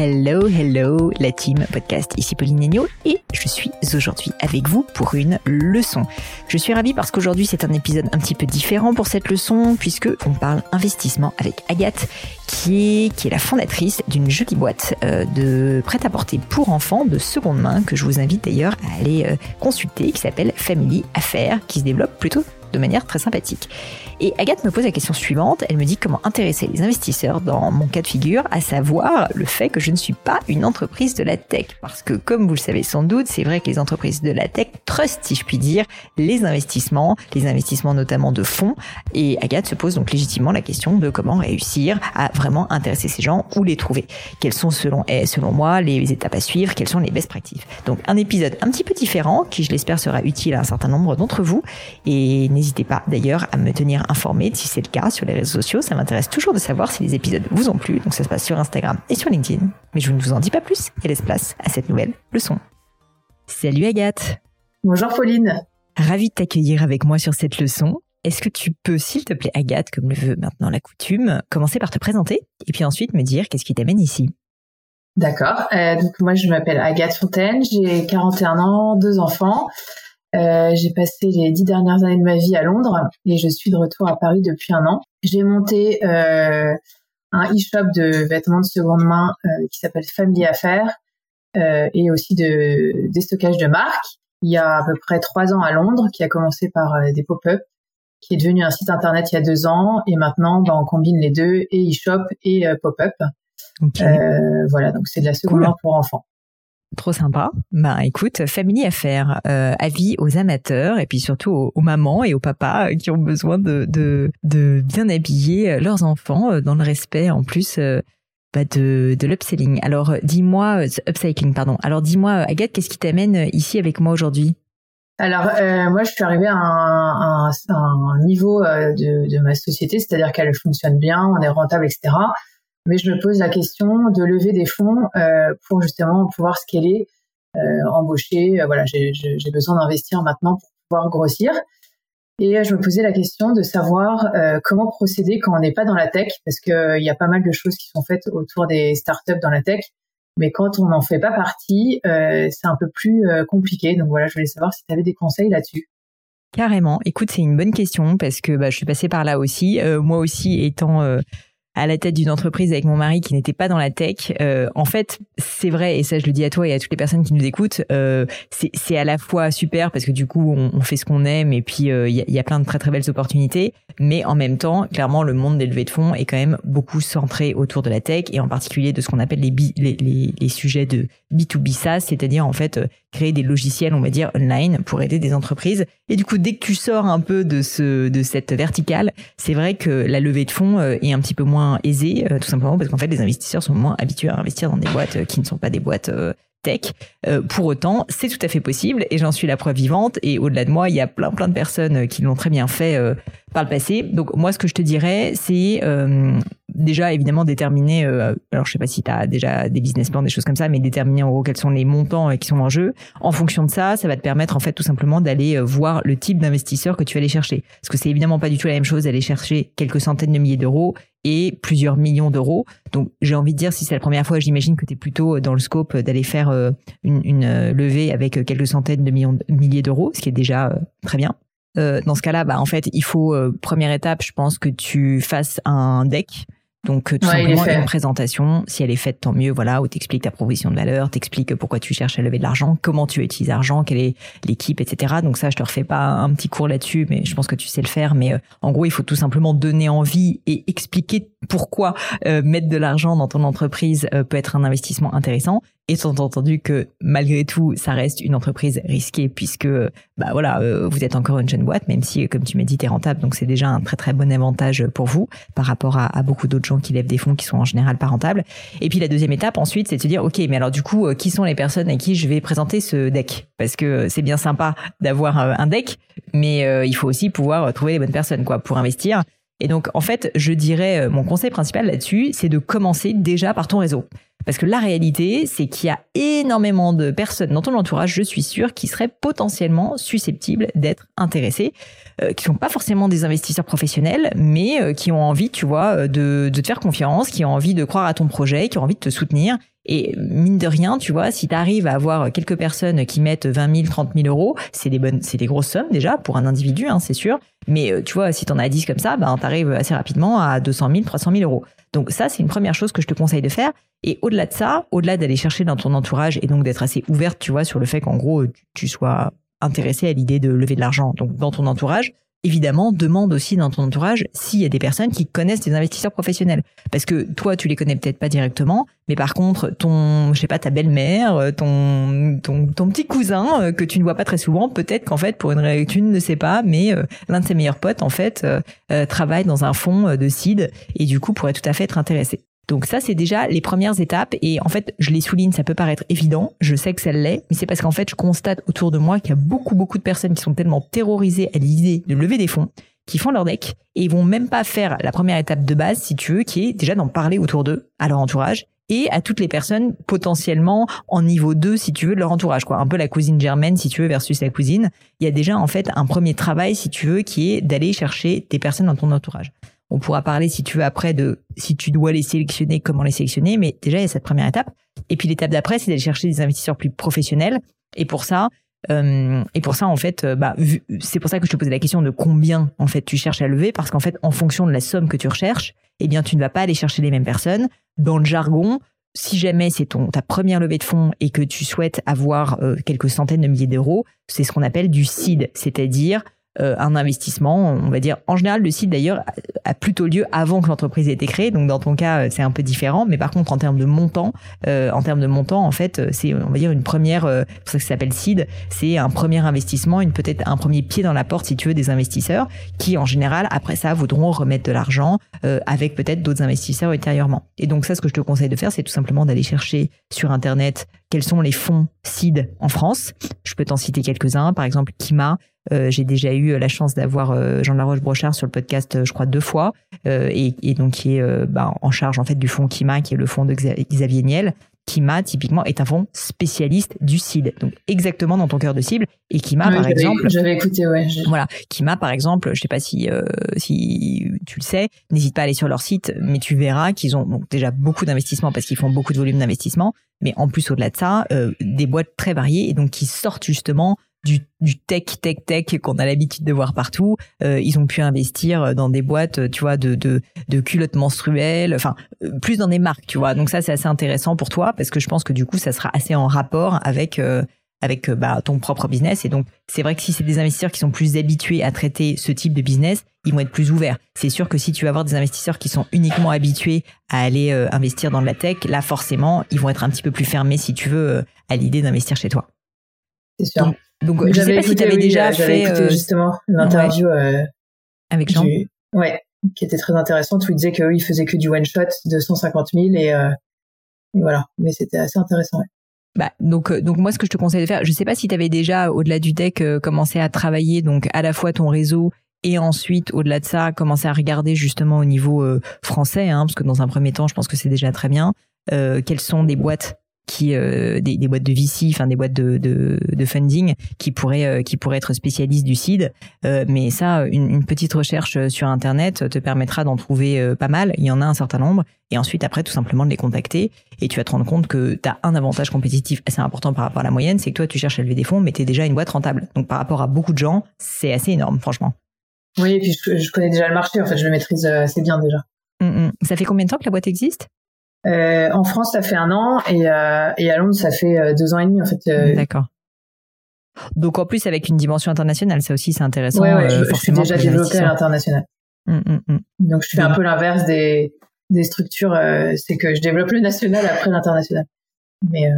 Hello, hello, la team podcast. Ici Pauline Agneau et je suis aujourd'hui avec vous pour une leçon. Je suis ravie parce qu'aujourd'hui c'est un épisode un petit peu différent pour cette leçon puisque on parle investissement avec Agathe qui est, qui la fondatrice d'une jolie boîte euh, de prêt-à-porter pour enfants de seconde main que je vous invite d'ailleurs à aller euh, consulter qui s'appelle Family Affaires qui se développe plutôt de manière très sympathique. Et Agathe me pose la question suivante, elle me dit comment intéresser les investisseurs dans mon cas de figure, à savoir le fait que je ne suis pas une entreprise de la tech? Parce que comme vous le savez sans doute, c'est vrai que les entreprises de la tech trustent, si je puis dire, les investissements, les investissements notamment de fonds. Et Agathe se pose donc légitimement la question de comment réussir à vraiment intéresser ces gens, ou les trouver. Quelles sont selon, selon moi les étapes à suivre, quelles sont les best practices? Donc un épisode un petit peu différent qui je l'espère sera utile à un certain nombre d'entre vous. Et n'hésitez pas d'ailleurs à me tenir informé si c'est le cas sur les réseaux sociaux. Ça m'intéresse toujours de savoir si les épisodes vous ont plu. Donc ça se passe sur Instagram et sur LinkedIn. Mais je ne vous en dis pas plus et laisse place à cette nouvelle leçon. Salut Agathe. Bonjour Pauline. Ravie de t'accueillir avec moi sur cette leçon. Est-ce que tu peux, s'il te plaît, Agathe, comme le veut maintenant la coutume, commencer par te présenter et puis ensuite me dire qu'est-ce qui t'amène ici? D'accord. Euh, donc moi, je m'appelle Agathe Fontaine, j'ai 41 ans, deux enfants. Euh, j'ai passé les dix dernières années de ma vie à Londres et je suis de retour à Paris depuis un an. J'ai monté euh, un e-shop de vêtements de seconde main euh, qui s'appelle Family Affaires euh, et aussi de déstockage de marques. Il y a à peu près trois ans à Londres, qui a commencé par euh, des pop-up, qui est devenu un site internet il y a deux ans et maintenant bah, on combine les deux et e-shop et pop-up. voilà, donc c'est de la seconde main pour enfants. Trop sympa. Ben écoute, Family Affaires, euh, avis aux amateurs et puis surtout aux, mamans et aux papas qui ont besoin de, bien habiller euh, leurs enfants euh, dans le respect en plus euh, bah de, de l'upselling. Alors dis-moi, upcycling pardon. Alors dis-moi Agathe, qu'est-ce qui t'amène ici avec moi aujourd'hui? Alors moi je suis arrivée à un, niveau de ma société, c'est-à-dire qu'elle fonctionne bien, on est rentable, etc mais je me pose la question de lever des fonds euh, pour justement pouvoir scaler, euh, embaucher. Euh, voilà, j'ai besoin d'investir maintenant pour pouvoir grossir. Et je me posais la question de savoir comment procéder quand on n'est pas dans la tech, parce qu'il y a pas mal de choses qui sont faites autour des startups dans la tech, mais quand on n'en fait pas partie, c'est un peu plus compliqué. Donc voilà, je voulais savoir si tu avais des conseils là-dessus. Carrément. Écoute, c'est une bonne question parce que bah, je suis passée par là aussi. moi aussi, étant à la tête d'une entreprise avec mon mari qui n'était pas dans la tech. Euh, en fait, c'est vrai, et ça je le dis à toi et à toutes les personnes qui nous écoutent, euh, c'est à la fois super parce que du coup on, on fait ce qu'on aime et puis euh, il y, a, y, a, plein de très très belles opportunités, mais en même temps, clairement, le monde des levées de fonds est quand même beaucoup centré autour de la tech et en particulier de ce qu'on appelle les, les, les, les, sujets de B2B SaaS, c'est-à-dire en fait euh, créer des logiciels, on va dire, online pour aider des entreprises. Et du coup, dès que tu sors un peu de ce de cette verticale, c'est vrai que la levée de fonds est un petit peu moins aisé, euh, tout simplement parce qu'en fait, les investisseurs sont moins habitués à investir dans des boîtes euh, qui ne sont pas des boîtes euh, tech. pour autant, c'est tout à fait possible et j'en suis la preuve vivante. Et au-delà de moi, il y a plein plein de personnes qui l'ont très bien fait par le passé. Donc moi, ce que je te dirais, c'est déjà évidemment déterminer. alors je sais pas si tu as déjà des business plans, des choses comme ça, mais déterminer en gros quels sont les montants qui sont en jeu. En fonction de ça, ça va te permettre en fait tout simplement d'aller voir le type d'investisseur que tu vas aller chercher. Parce que c'est évidemment pas du tout la même chose d'aller chercher quelques centaines de milliers d'euros et plusieurs millions d'euros. Donc j'ai envie de dire, si c'est la première fois, j'imagine que tu es plutôt dans le scope d'aller faire euh, une, une, euh, levée avec quelques centaines de millions milliers d'euros, ce qui est déjà euh, très bien. dans ce cas-là, bah, en fait, il faut, première étape, je pense que tu fasses un deck donc euh, tout simplement une présentation, si elle est faite tant mieux, voilà, où t'expliques ta proposition de valeur, t'expliques pourquoi tu cherches à lever de l'argent, comment tu utilises l'argent, quelle est l'équipe, etc. Donc ça, je te refais pas un petit cours là-dessus, mais je pense que tu sais le faire. Mais euh, en gros, il faut tout simplement donner envie et expliquer pourquoi euh, mettre de l'argent dans ton entreprise peut être un investissement intéressant étant entendu que malgré tout, ça reste une entreprise risquée puisque bah voilà, euh, vous êtes encore une jeune boîte, même si comme tu m'as dit, t'es rentable, donc c'est déjà un très très bon avantage pour vous par rapport à, beaucoup d'autres gens qui lèvent des fonds qui sont en général pas rentables. Et puis la deuxième étape ensuite, c'est de se dire ok, mais alors du coup, euh, qui sont les personnes à qui je vais présenter ce deck? Parce que c'est bien sympa d'avoir euh, un deck, mais il faut aussi pouvoir trouver les bonnes personnes quoi pour investir. Et donc, en fait, je dirais, mon conseil principal là-dessus, c'est de commencer déjà par ton réseau. Parce que la réalité, c'est qu'il y a énormément de personnes dans ton entourage, je suis sûre, qui seraient potentiellement susceptibles d'être intéressées, euh, qui sont pas forcément des investisseurs professionnels, mais euh, qui ont envie, tu vois, de, de te faire confiance, qui ont envie de croire à ton projet, qui ont envie de te soutenir et mine de rien, tu vois, si tu arrives à avoir quelques personnes qui mettent 20 000, 30 000 euros, c'est des bonnes, c'est des grosses sommes déjà pour un individu, hein, c'est sûr. Mais euh, tu vois, si tu en as 10 comme ça, ben, tu arrives assez rapidement à 200 000, 300 000 euros. Donc ça, c'est une première chose que je te conseille de faire. Et au-delà de ça, au-delà d'aller chercher dans ton entourage et donc d'être assez ouverte, tu vois, sur le fait qu'en gros, tu sois intéressé à l'idée de lever de l'argent. Donc dans ton entourage, évidemment, demande aussi dans ton entourage s'il y a des personnes qui connaissent des investisseurs professionnels. Parce que toi, tu les connais peut-être pas directement, mais par contre, ton, je sais pas, ta belle-mère, ton, ton, ton petit cousin euh, que tu ne vois pas très souvent, peut-être qu'en fait, pour une tu ne sais pas, mais euh, l'un de ses meilleurs potes, en fait, euh, travaille dans un fonds de seed et du coup pourrait tout à fait être intéressé. Donc ça, c'est déjà les premières étapes. Et en fait, je les souligne, ça peut paraître évident. Je sais que ça l'est, mais c'est parce qu'en fait, je constate autour de moi qu'il y a beaucoup, beaucoup de personnes qui sont tellement terrorisées à l'idée de lever des fonds, qui font leur deck et ils vont même pas faire la première étape de base, si tu veux, qui est déjà d'en parler autour d'eux, à leur entourage et à toutes les personnes potentiellement en niveau 2 si tu veux de leur entourage quoi un peu la cousine germaine si tu veux versus la cousine il y a déjà en fait un premier travail si tu veux qui est d'aller chercher des personnes dans ton entourage on pourra parler si tu veux après de si tu dois les sélectionner, comment les sélectionner, mais déjà il y a cette première étape. Et puis l'étape d'après, c'est d'aller chercher des investisseurs plus professionnels. Et pour ça, euh, et pour ça en fait, euh, bah, c'est pour ça que je te posais la question de combien en fait tu cherches à lever, parce qu'en fait, en fonction de la somme que tu recherches, eh bien tu ne vas pas aller chercher les mêmes personnes. Dans le jargon, si jamais c'est ton ta première levée de fonds et que tu souhaites avoir euh, quelques centaines de milliers d'euros, c'est ce qu'on appelle du seed, c'est-à-dire un investissement. On va dire, en général, le site d'ailleurs a plutôt lieu avant que l'entreprise ait été créée. Donc dans ton cas, euh, c'est un peu différent. Mais par contre, en termes de montant, euh, en termes de montant, en fait, c'est on va dire une première, c'est pour ça que ça s'appelle seed, c'est un premier investissement, une peut-être un premier pied dans la porte si tu veux des investisseurs qui en général après ça voudront remettre de l'argent avec peut-être d'autres investisseurs ultérieurement. Et donc ça, ce que je te conseille de faire, c'est tout simplement d'aller chercher sur internet quels sont les fonds seed en France. Je peux t'en citer quelques-uns, par exemple Kima, euh, j'ai déjà eu la chance d'avoir euh, Jean Laroche Brochard sur le podcast, euh, je crois deux fois, et, et, donc qui est bah, en charge en fait du fonds Kima, qui est le fonds de Xavier Niel. Kima, typiquement, est un fonds spécialiste du CID. Donc, exactement dans ton cœur de cible. Et Kima, par exemple. J'avais écouté, ouais. Voilà. Kima, par exemple, je sais pas si, si tu le sais, n'hésite pas à aller sur leur site, mais tu verras qu'ils ont donc déjà beaucoup d'investissements parce qu'ils font beaucoup de volume d'investissement. Mais en plus, au-delà de ça, des boîtes très variées et donc qui sortent justement du, tech, tech, tech qu'on a l'habitude de voir partout. Euh, ils ont pu investir dans des boîtes, tu vois, de, de, de culottes menstruelles, enfin, euh, plus dans des marques, tu vois. Donc ça, c'est assez intéressant pour toi parce que je pense que du coup, ça sera assez en rapport avec euh, avec bah, ton propre business. Et donc, c'est vrai que si c'est des investisseurs qui sont plus habitués à traiter ce type de business, ils vont être plus ouverts. C'est sûr que si tu vas avoir des investisseurs qui sont uniquement habitués à aller investir dans de la tech, là, forcément, ils vont être un petit peu plus fermés, si tu veux, à l'idée d'investir chez toi. C'est sûr. Donc, je sais pas si tu avais déjà fait euh, justement l'interview euh, avec Jean. Ouais, qui était très intéressante où il disait qu'il faisait que du one shot de 150 000 et, euh, et voilà. Mais c'était assez intéressant. Ouais. Bah, donc, donc moi, ce que je te conseille de faire, je sais pas si tu avais déjà, au-delà du deck, commencé à travailler donc à la fois ton réseau et ensuite, au-delà de ça, commencer à regarder justement au niveau français, hein, parce que dans un premier temps, je pense que c'est déjà très bien. quelles sont des boîtes qui euh, des, des, boîtes de VC, enfin des boîtes de, de, de funding qui pourraient euh, qui pourraient être spécialistes du seed. Euh, mais ça, une, une, petite recherche sur internet te permettra d'en trouver pas mal. Il y en a un certain nombre. Et ensuite, après, tout simplement de les contacter. Et tu vas te rendre compte que tu as un avantage compétitif assez important par rapport à la moyenne, c'est que toi, tu cherches à lever des fonds, mais tu es déjà une boîte rentable. Donc par rapport à beaucoup de gens, c'est assez énorme, franchement. Oui, et puis je, connais déjà le marché, en fait, je le maîtrise assez bien déjà. Hum, hum. Ça fait combien de temps que la boîte existe? Euh, en France, ça fait un an et, euh, et à Londres, ça fait euh, deux ans et demi en fait. D'accord. Donc en plus avec une dimension internationale, ça aussi c'est intéressant. Ouais, ouais, je, suis déjà développée à l'international. Hum, hum, hum. Donc je fais un peu l'inverse des, des structures, c'est que je développe le national après l'international. Mais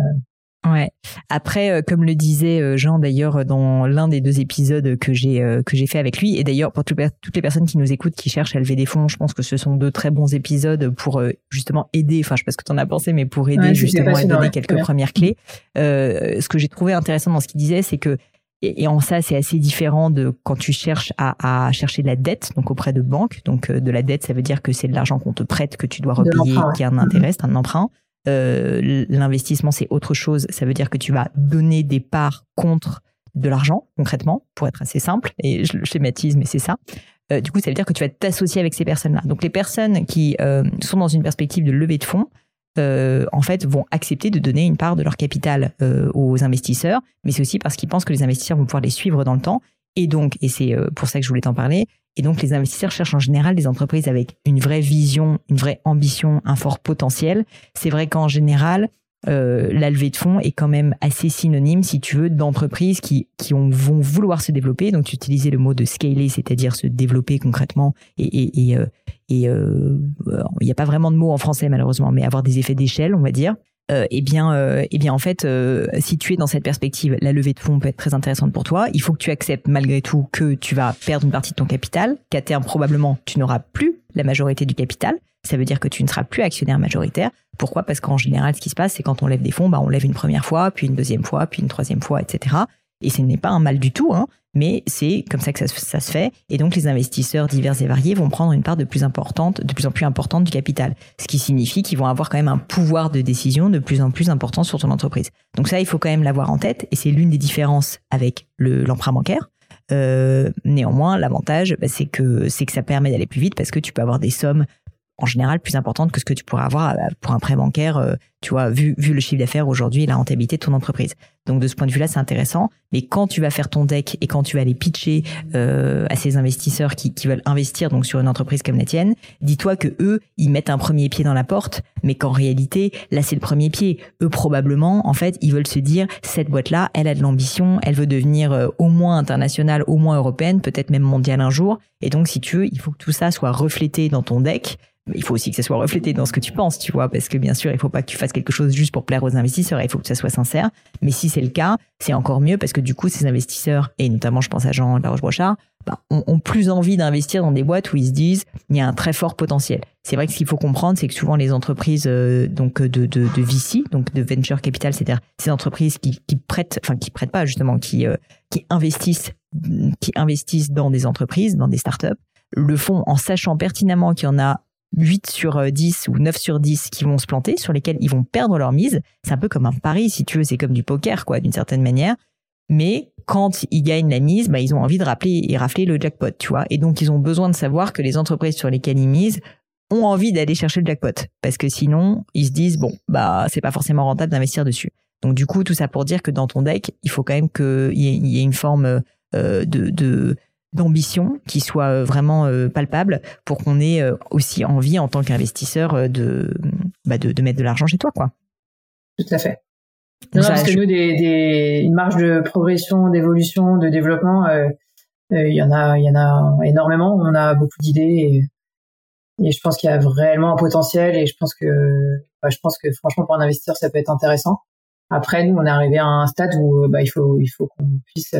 Ouais. Après, euh, comme le disait euh, Jean d'ailleurs dans l'un des deux épisodes que j'ai euh, que j'ai fait avec lui, et d'ailleurs pour toutes les personnes qui nous écoutent, qui cherchent à lever des fonds, je pense que ce sont deux très bons épisodes pour justement aider. Enfin, je sais pas ce que tu en as pensé, mais pour aider justement à donner quelques premières clés. ce que j'ai trouvé intéressant dans ce qu'il disait, c'est que et, en ça, c'est assez différent de quand tu cherches à, à, chercher de la dette, donc auprès de banques. Donc de la dette, ça veut dire que c'est de l'argent qu'on te prête, que tu dois repayer, qui a un intérêt, c'est un emprunt. L'investissement, c'est autre chose. Ça veut dire que tu vas donner des parts contre de l'argent, concrètement, pour être assez simple. Et je le schématise, mais c'est ça. du coup, ça veut dire que tu vas t'associer avec ces personnes-là. Donc, les personnes qui sont dans une perspective de levée de fonds, euh, en fait, vont accepter de donner une part de leur capital euh, aux investisseurs, mais c'est aussi parce qu'ils pensent que les investisseurs vont pouvoir les suivre dans le temps. Et donc, et c'est euh, pour ça que je voulais t'en parler, et donc les investisseurs cherchent en général des entreprises avec une vraie vision, une vraie ambition, un fort potentiel. C'est vrai qu'en général, euh, la levée de fonds est quand même assez synonyme, si tu veux, d'entreprises qui, qui ont, vont vouloir se développer. Donc, tu utilisais le mot de scaler, c'est-à-dire se développer concrètement. Et il et, euh, et, euh, n'y a pas vraiment de mot en français, malheureusement, mais avoir des effets d'échelle, on va dire. Euh, eh bien, euh, eh bien, en fait, euh, si tu es dans cette perspective, la levée de fonds peut être très intéressante pour toi. Il faut que tu acceptes malgré tout que tu vas perdre une partie de ton capital, qu'à terme probablement tu n'auras plus la majorité du capital. Ça veut dire que tu ne seras plus actionnaire majoritaire. Pourquoi? Parce qu'en général, ce qui se passe, c'est quand on lève des fonds, bah, on lève une première fois, puis une deuxième fois, puis une troisième fois, etc. Et ce n'est pas un mal du tout, hein, mais c'est comme ça que ça, se fait. Et donc, les investisseurs divers et variés vont prendre une part de plus importante, de plus en plus importante du capital. Ce qui signifie qu'ils vont avoir quand même un pouvoir de décision de plus en plus important sur ton entreprise. Donc ça, il faut quand même l'avoir en tête. Et c'est l'une des différences avec l'emprunt bancaire. Euh, néanmoins, l'avantage, bah, c'est que c'est que ça permet d'aller plus vite parce que tu peux avoir des sommes en général plus importante que ce que tu pourrais avoir euh, pour un prêt bancaire, euh, tu vois, vu, vu le chiffre d'affaires aujourd'hui et la rentabilité de ton entreprise. Donc de ce point de vue-là, c'est intéressant. Mais quand tu vas faire ton deck et quand tu vas aller pitcher euh, à ces investisseurs qui, qui veulent investir donc sur une entreprise comme la tienne, dis-toi que eux, ils mettent un premier pied dans la porte, mais qu'en réalité, là, c'est le premier pied. Eux, probablement, en fait, ils veulent se dire, cette boîte-là, elle a de l'ambition, elle veut devenir au moins internationale, au moins européenne, peut-être même mondiale un jour. Et donc, si tu veux, il faut que tout ça soit reflété dans ton deck il faut aussi que ça soit reflété dans ce que tu penses, tu vois, parce que bien sûr, il faut pas que tu fasses quelque chose juste pour plaire aux investisseurs, il faut que ça soit sincère. Mais si c'est le cas, c'est encore mieux parce que du coup, ces investisseurs, et notamment je pense à Jean Laroche-Brochard, bah, ont, plus envie d'investir dans des boîtes où ils se disent il y a un très fort potentiel. C'est vrai que ce qu'il faut comprendre, c'est que souvent les entreprises euh, donc de, de, de VC, donc de venture capital, c'est-à-dire ces entreprises qui, qui prêtent, enfin qui prêtent pas justement, qui euh, qui investissent, qui investissent dans des entreprises, dans des startups, le font en sachant pertinemment qu'il y en a 8 sur 10 euh, ou 9 sur 10 qui vont se planter, sur lesquels ils vont perdre leur mise. C'est un peu comme un pari, si tu veux, c'est comme du poker, quoi, d'une certaine manière. Mais quand ils gagnent la mise, bah, ils ont envie de rappeler et rafler le jackpot, tu vois. Et donc, ils ont besoin de savoir que les entreprises sur lesquelles ils misent ont envie d'aller chercher le jackpot. Parce que sinon, ils se disent, bon, bah, c'est pas forcément rentable d'investir dessus. Donc, du coup, tout ça pour dire que dans ton deck, il faut quand même qu'il y, ait une forme euh, de, de d'ambition qui soit euh, vraiment euh, palpable pour qu'on ait euh, aussi envie en tant qu'investisseur de, bah de, de mettre de l'argent chez toi quoi. Tout à fait. Non, parce que nous des, des, une marge de progression, d'évolution, de développement, il y en a il y en a énormément. On a beaucoup d'idées et, et, je pense qu'il y a réellement un potentiel et je pense que bah, je pense que franchement pour un investisseur ça peut être intéressant. Après nous on est arrivé à un stade où bah, il faut il faut qu'on puisse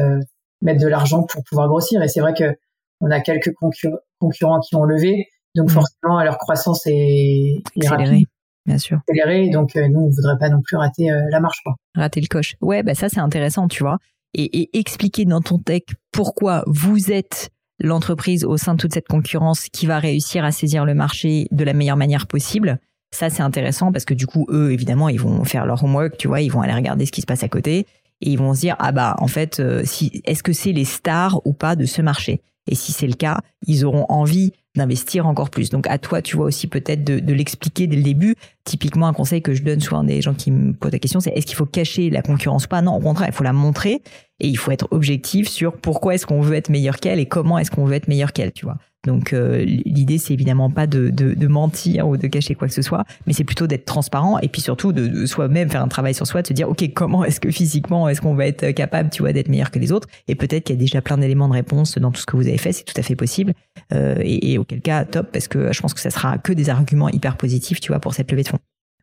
mettre de l'argent pour pouvoir grossir. Et c'est vrai que on a quelques concurrents qui ont levé, donc mm. forcément leur croissance est, accélérée. Bien sûr. Accélérée, donc euh, nous on voudrait pas non plus rater euh, la marche quoi. Rater le coche. Ouais, bah ça c'est intéressant, tu vois. Et, et expliquer dans ton tech pourquoi vous êtes l'entreprise au sein de toute cette concurrence qui va réussir à saisir le marché de la meilleure manière possible. Ça, c'est intéressant parce que du coup, eux, évidemment, ils vont faire leur homework, tu vois, ils vont aller regarder ce qui se passe à côté et ils vont se dire ah bah en fait euh, si est-ce que c'est les stars ou pas de ce marché? Et si c'est le cas ils auront envie d'investir encore plus. Donc à toi tu vois aussi peut-être de, de l'expliquer dès le début. Typiquement un conseil que je donne souvent des gens qui me posent la question c'est est-ce qu'il faut cacher la concurrence pas? Non au contraire il faut la montrer. Et il faut être objectif sur pourquoi est-ce qu'on veut être meilleur qu'elle et comment est-ce qu'on veut être meilleur qu'elle tu vois donc euh, l'idée c'est évidemment pas de, de, mentir ou de cacher quoi que ce soit, mais c'est plutôt d'être transparent et puis surtout de, soi-même faire un travail sur soi, de se dire ok comment est-ce que physiquement est-ce qu'on va être capable tu vois d'être meilleur que les autres? Et peut-être qu'il y a déjà plein d'éléments de réponse dans tout ce que vous avez fait, c'est tout à fait possible euh, et, et, auquel cas top parce que je pense que ça sera que des arguments hyper positifs tu vois pour cette levée de fonds.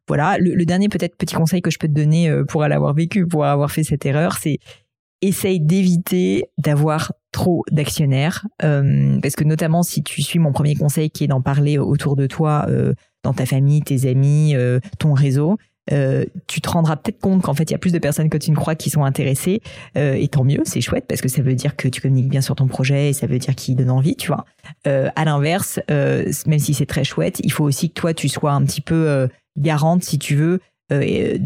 Voilà, le, le dernier peut-être petit conseil que je peux te donner euh, pour l'avoir vécu, pour avoir fait cette erreur, c'est essaye d'éviter d'avoir trop d'actionnaires, euh, parce que notamment si tu suis mon premier conseil qui est d'en parler autour de toi, euh, dans ta famille, tes amis, euh, ton réseau, tu te rendras peut-être compte qu'en fait il y a plus de personnes que tu ne crois qui sont intéressées, et tant mieux, c'est chouette parce que ça veut dire que tu communiques bien sur ton projet et ça veut dire qu'il donne envie, tu vois. à l'inverse, même si c'est très chouette, il faut aussi que toi tu sois un petit peu garante, si tu veux, de,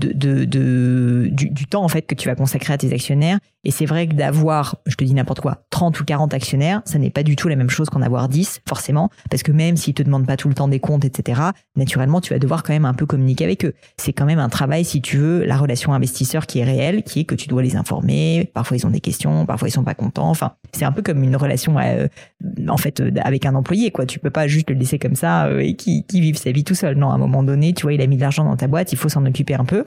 de du, temps en fait que tu vas consacrer à tes actionnaires. Et c'est vrai que d'avoir, je te dis n'importe quoi, 30 ou 40 actionnaires, ça n'est pas du tout la même chose qu'en avoir 10, forcément, parce que même s'ils te demandent pas tout le temps des comptes, etc., naturellement, tu vas devoir quand même un peu communiquer avec eux. C'est quand même un travail, si tu veux, la relation investisseur qui est réelle, qui est que tu dois les informer. Parfois, ils ont des questions, parfois, ils sont pas contents. Enfin, c'est un peu comme une relation, euh, en fait, euh, avec un employé, quoi. Tu peux pas juste le laisser comme ça et qui, qui vive sa vie tout seul. Non, à un moment donné, tu vois, il a mis de l'argent dans ta boîte, il faut s'en un peu.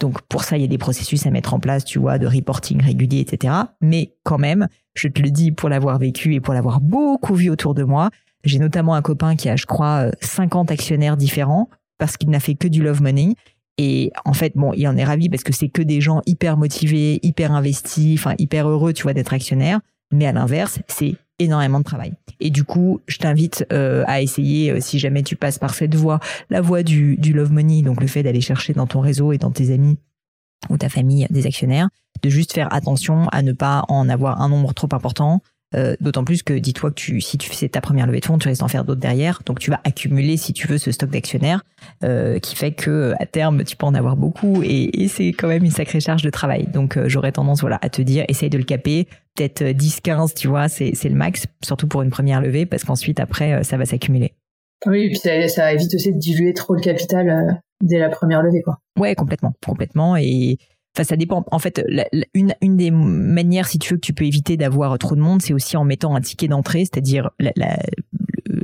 Donc pour ça, il y a des processus à mettre en place, tu vois, de reporting régulier, etc. Mais quand même, je te le dis pour l'avoir vécu et pour l'avoir beaucoup vu autour de moi, j'ai notamment un copain qui a, je crois, 50 actionnaires différents parce qu'il n'a fait que du love money. Et en fait, bon, il en est ravi parce que c'est que des gens hyper motivés, hyper investis, enfin hyper heureux, tu vois, d'être actionnaire. Mais à l'inverse, c'est énormément de travail. Et du coup, je t'invite euh, à essayer, euh, si jamais tu passes par cette voie, la voie du, du love money, donc le fait d'aller chercher dans ton réseau et dans tes amis ou ta famille des actionnaires, de juste faire attention à ne pas en avoir un nombre trop important, euh, D'autant plus que dis-toi que tu, si tu fais ta première levée de fonds, tu risques d'en faire d'autres derrière. Donc tu vas accumuler, si tu veux, ce stock d'actionnaires euh, qui fait que à terme, tu peux en avoir beaucoup et, et c'est quand même une sacrée charge de travail. Donc euh, j'aurais tendance voilà, à te dire, essaye de le caper. Peut-être 10-15, euh, tu vois, c'est le max, surtout pour une première levée, parce qu'ensuite, après, euh, ça va s'accumuler. Oui, et puis ça, ça, évite aussi de diluer trop le capital dès la première levée, quoi. Ouais, complètement, complètement. Et Enfin, ça dépend. En fait, une, une des manières, si tu veux, que tu peux éviter d'avoir trop de monde, c'est aussi en mettant un ticket d'entrée, c'est-à-dire la, la,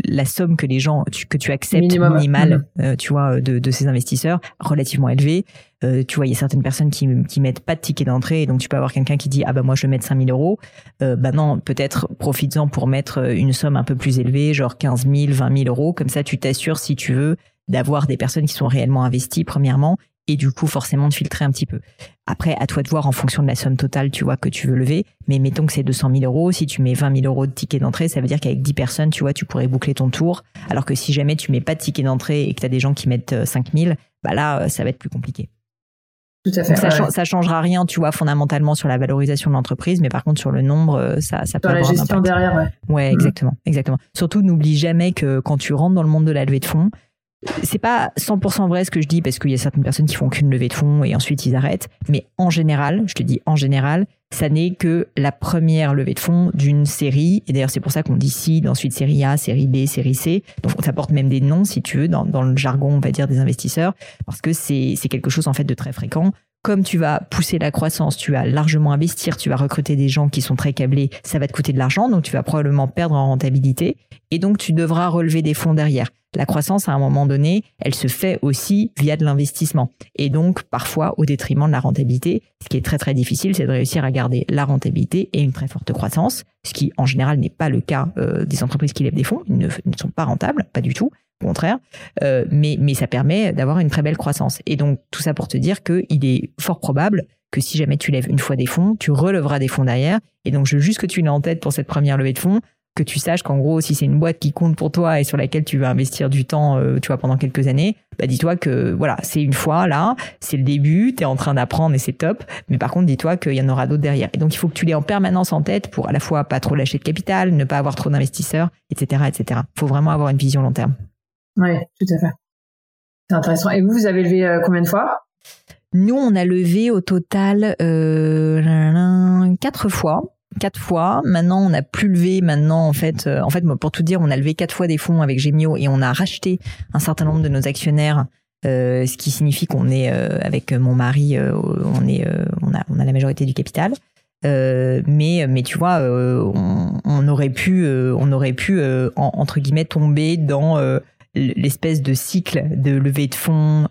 la, somme que les gens, que tu acceptes Minimum. minimale, mmh. euh, tu vois, de, de, ces investisseurs, relativement élevée. Euh, tu vois, il y a certaines personnes qui, qui mettent pas de ticket d'entrée, et donc tu peux avoir quelqu'un qui dit ah bah moi je vais mettre 5000 euros. Euh, bah non, peut-être profites-en pour mettre une somme un peu plus élevée, genre 15 000, 20 000 euros. Comme ça, tu t'assures si tu veux d'avoir des personnes qui sont réellement investies premièrement et du coup forcément de filtrer un petit peu. Après, à toi de voir en fonction de la somme totale, tu vois, que tu veux lever. Mais mettons que c'est 200 000 euros. Si tu mets 20 000 euros de ticket d'entrée, ça veut dire qu'avec 10 personnes, tu vois, tu pourrais boucler ton tour. Alors que si jamais tu mets pas de ticket d'entrée et que tu as des gens qui mettent 5 euh, 000, bah là, euh, ça va être plus compliqué. Tout à fait. ça, changera rien, tu vois, fondamentalement sur la valorisation de l'entreprise, mais par contre sur le nombre, euh, ça, ça peut sur la gestion derrière, ouais. Ouais, mm. exactement, exactement. Surtout, n'oublie jamais que quand tu rentres dans le monde de la levée de fonds, c'est pas 100% vrai ce que je dis parce qu'il y a certaines personnes qui font qu'une levée de fonds et ensuite ils arrêtent. Mais en général, je te dis en général, ça n'est que la première levée de fonds d'une série. Et d'ailleurs, c'est pour ça qu'on dit seed, ensuite série A, série B, série C. Donc, ça porte même des noms, si tu veux, dans, dans le jargon, on va dire, des investisseurs, parce que c'est quelque chose, en fait, de très fréquent comme tu vas pousser la croissance, tu vas largement investir, tu vas recruter des gens qui sont très câblés, ça va te coûter de l'argent, donc tu vas probablement perdre en rentabilité, et donc tu devras relever des fonds derrière. La croissance, à un moment donné, elle se fait aussi via de l'investissement. Et donc, parfois, au détriment de la rentabilité. Ce qui est très, très difficile, c'est de réussir à garder la rentabilité et une très forte croissance, ce qui, en général, n'est pas le cas euh, des entreprises qui lèvent des fonds. Ils ne, sont pas rentables, pas du tout. Au contraire, euh, mais, mais ça permet d'avoir une très belle croissance. Et donc, tout ça pour te dire qu'il est fort probable que si jamais tu lèves une fois des fonds, tu releveras des fonds derrière. Et donc, je veux juste que tu l'aies en tête pour cette première levée de fonds que tu saches qu'en gros, si c'est une boîte qui compte pour toi et sur laquelle tu vas investir du temps, euh, tu vois, pendant quelques années, bah dis-toi que voilà, c'est une fois là, c'est le début, tu es en train d'apprendre et c'est top. Mais par contre, dis-toi qu'il y en aura d'autres derrière. Et donc, il faut que tu l'aies en permanence en tête pour à la fois pas trop lâcher de capital, ne pas avoir trop d'investisseurs, etc., etc. Faut vraiment avoir une vision long terme. Oui, tout à fait. C'est intéressant. Et vous, vous avez levé euh, combien de fois? Nous, on a levé au total euh, quatre fois quatre fois. Maintenant, on n'a plus levé. Maintenant, en fait, euh, en fait, pour tout dire, on a levé quatre fois des fonds avec Gemio et on a racheté un certain nombre de nos actionnaires. Euh, ce qui signifie qu'on est euh, avec mon mari, on est, on a, on a la majorité du capital. mais, mais tu vois, on, aurait pu, on aurait pu entre guillemets tomber dans l'espèce de cycle de levée de fonds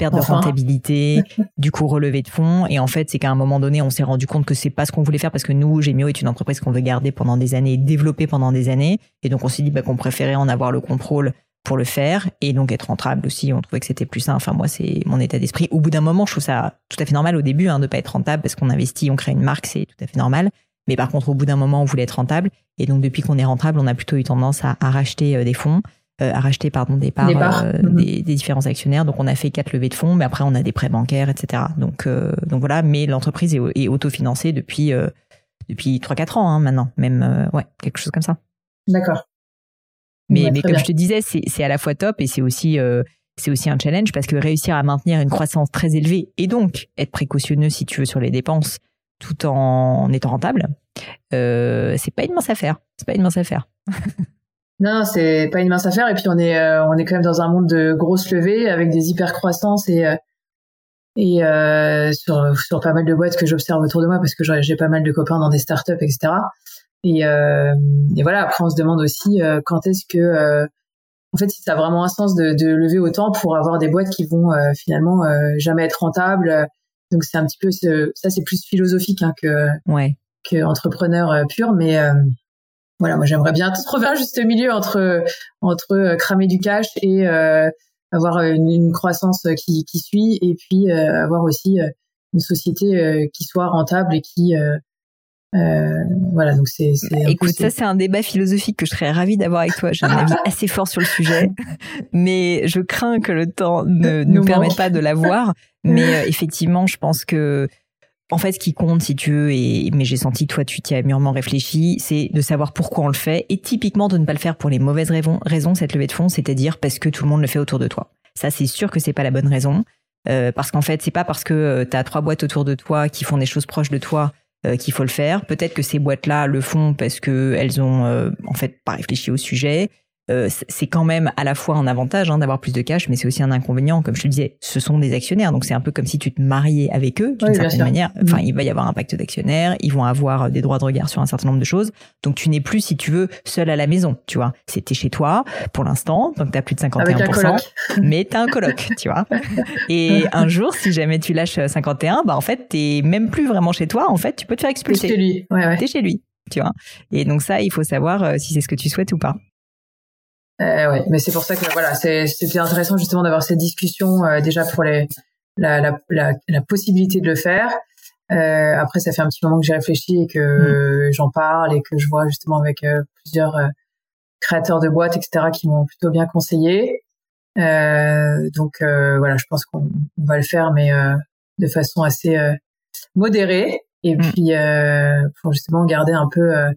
perte de rentabilité, du coup relevé de fonds. Et en fait, c'est qu'à un moment donné, on s'est rendu compte que c'est pas ce qu'on voulait faire parce que nous, Gemio est une entreprise qu'on veut garder pendant des années, développer pendant des années. Et donc, on s'est dit bah, qu'on préférait en avoir le contrôle pour le faire et donc être rentable aussi. On trouvait que c'était plus sain. Enfin, moi, c'est mon état d'esprit. Au bout d'un moment, je trouve ça tout à fait normal au début hein, de pas être rentable parce qu'on investit, on crée une marque, c'est tout à fait normal. Mais par contre, au bout d'un moment, on voulait être rentable. Et donc, depuis qu'on est rentable, on a plutôt eu tendance à, à racheter euh, des fonds. Euh, à racheter pardon des parts, euh, mhm. des, différents actionnaires. Donc on a fait quatre levées de fonds, mais après on a des prêts bancaires, etc. Donc euh, donc voilà, mais l'entreprise est, autofinancée depuis depuis trois quatre ans hein, maintenant, même ouais quelque chose comme ça. D'accord. Mais, mais comme je te disais, c'est à la fois top et c'est aussi c'est aussi un challenge parce que réussir à maintenir une croissance très élevée et donc être précautionneux si tu veux sur les dépenses tout en étant rentable, c'est pas une mince affaire. C'est pas une mince affaire. non, c'est pas une mince affaire. Et puis on est, euh, on est quand même dans un monde de grosses levées avec des hyper croissances et euh, et euh, sur sur pas mal de boîtes que j'observe autour de moi parce que j'ai pas mal de copains dans des startups, etc. Et, euh, et voilà. Après, on se demande aussi quand est-ce que en fait, si ça a vraiment un sens de, de lever autant pour avoir des boîtes qui vont finalement jamais être rentables. Donc c'est un petit peu ce, ça, c'est plus philosophique hein, que ouais. que entrepreneur pur, mais voilà, moi j'aimerais bien trouver un juste milieu entre entre euh, cramer du cash et euh, avoir une, croissance qui, qui suit et puis euh, avoir aussi une société qui soit rentable et qui voilà donc c'est écoute ça c'est un débat philosophique que je serais ravie d'avoir avec toi. J'ai un avis assez fort sur le sujet mais je crains que le temps ne nous, permette pas de l'avoir. Mais effectivement je pense que en fait, ce qui compte, si tu veux, et mais j'ai senti toi, tu t'y as mûrement réfléchi, c'est de savoir pourquoi on le fait, et typiquement de ne pas le faire pour les mauvaises raisons, cette levée de fonds, c'est-à-dire parce que tout le monde le fait autour de toi. Ça, c'est sûr que c'est pas la bonne raison, euh, parce qu'en fait, c'est pas parce que euh, tu as trois boîtes autour de toi qui font des choses proches de toi euh, qu'il faut le faire. Peut-être que ces boîtes-là le font parce que elles ont en fait pas réfléchi au sujet, euh, c'est quand même à la fois un avantage hein, d'avoir plus de cash, mais c'est aussi un inconvénient. Comme je te disais, ce sont des actionnaires, donc c'est un peu comme si tu te mariais avec eux d'une certaine manière. Enfin, mm. il va y avoir un pacte d'actionnaires, ils vont avoir des droits de regard sur un certain nombre de choses. Donc tu n'es plus, si tu veux, seul à la maison, tu vois. C'était chez toi pour l'instant, donc tu as plus de 51%, mais tu as un coloc, tu vois. Et un jour, si jamais tu lâches 51, bah en fait, t'es même plus vraiment chez toi. En fait, tu peux te faire expulser. T'es chez lui. Ouais, ouais. T'es chez lui, tu vois. Et donc ça, il faut savoir euh, si c'est ce que tu souhaites ou pas. Euh, ouais, mais c'est pour ça que voilà, c'était intéressant justement d'avoir cette discussion euh, déjà pour les la, la, la, la, possibilité de le faire. Euh, après, ça fait un petit moment que j'ai réfléchi et que mm. j'en parle et que je vois justement avec euh, plusieurs euh, créateurs de boîtes, etc., qui m'ont plutôt bien conseillé. donc voilà, je pense qu'on va le faire, mais de façon assez modérée et mm. puis pour justement garder un peu euh,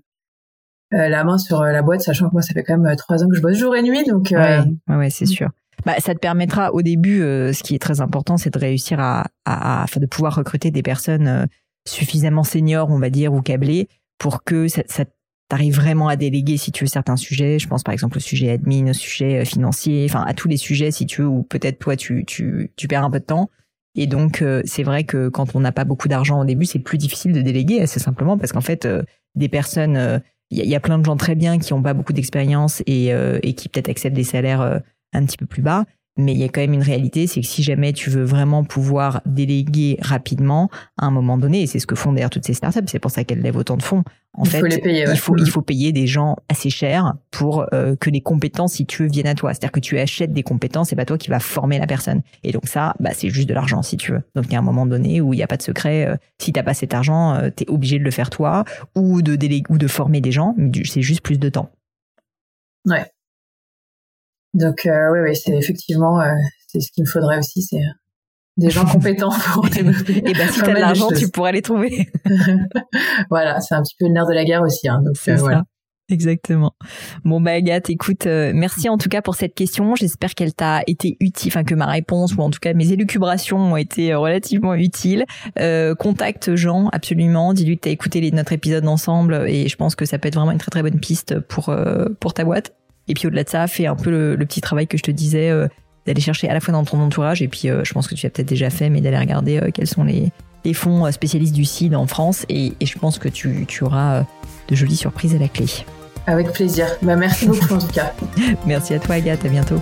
la main sur euh, la boîte, sachant que moi, ça fait quand même euh, trois ans que je bosse jour et nuit, donc. Ouais, ouais, c'est sûr. Bah, ça te permettra au début, ce qui est très important, c'est de réussir à, à, à, de pouvoir recruter des personnes suffisamment seniors, on va dire, ou câblées, pour que ça, ça t'arrive vraiment à déléguer si tu veux certains sujets. Je pense par exemple au sujet admin, au sujet financier, enfin à tous les sujets si tu veux où peut-être toi tu, tu, tu perds un peu de temps. Et donc c'est vrai que quand on n'a pas beaucoup d'argent au début, c'est plus difficile de déléguer, c'est simplement parce qu'en fait des personnes il y, a plein de gens très bien qui n'ont pas beaucoup d'expérience et, euh, et qui peut-être acceptent des salaires euh, un petit peu plus bas. Mais il y a quand même une réalité, c'est que si jamais tu veux vraiment pouvoir déléguer rapidement à un moment donné, et c'est ce que font d'ailleurs toutes ces startups, c'est pour ça qu'elles lèvent autant de fonds. En il fait, faut les payer, il faut il faut payer des gens assez chers pour euh, que les compétences, si tu veux, viennent à toi. C'est-à-dire que tu achètes des compétences, c'est pas toi qui va former la personne. Et donc ça, bah c'est juste de l'argent si tu veux. Donc il y a un moment donné où il n'y a pas de secret. Euh, si t'as pas cet argent, euh, tu es obligé de le faire toi ou de déléguer ou de former des gens. C'est juste plus de temps. Ouais. Donc euh, oui, oui, c'est effectivement euh, c'est ce qu'il me faudrait aussi, c'est euh, des gens compétents pour développer. Et ben si t'as de l'argent, tu pourrais les trouver. voilà, c'est un petit peu le nerf de la guerre aussi. Hein, donc euh, voilà. Exactement. Bon bah Agathe, écoute, merci en tout cas pour cette question. J'espère qu'elle t'a été utile, enfin que ma réponse ou en tout cas mes élucubrations ont été relativement utiles. Euh, contacte Jean absolument, dis-lui que t'as écouté les, notre épisode ensemble et je pense que ça peut être vraiment une très très bonne piste pour pour ta boîte. Et puis au-delà de ça, fais un peu le, petit travail que je te disais, euh, d'aller chercher à la fois dans ton entourage, et puis euh, je pense que tu as peut-être déjà fait, mais d'aller regarder euh, quels sont les, les fonds spécialistes du CID en France, et, je pense que tu, tu auras de jolies surprises à la clé. Avec plaisir. Bah, merci beaucoup en tout cas. merci à toi Agathe, à bientôt.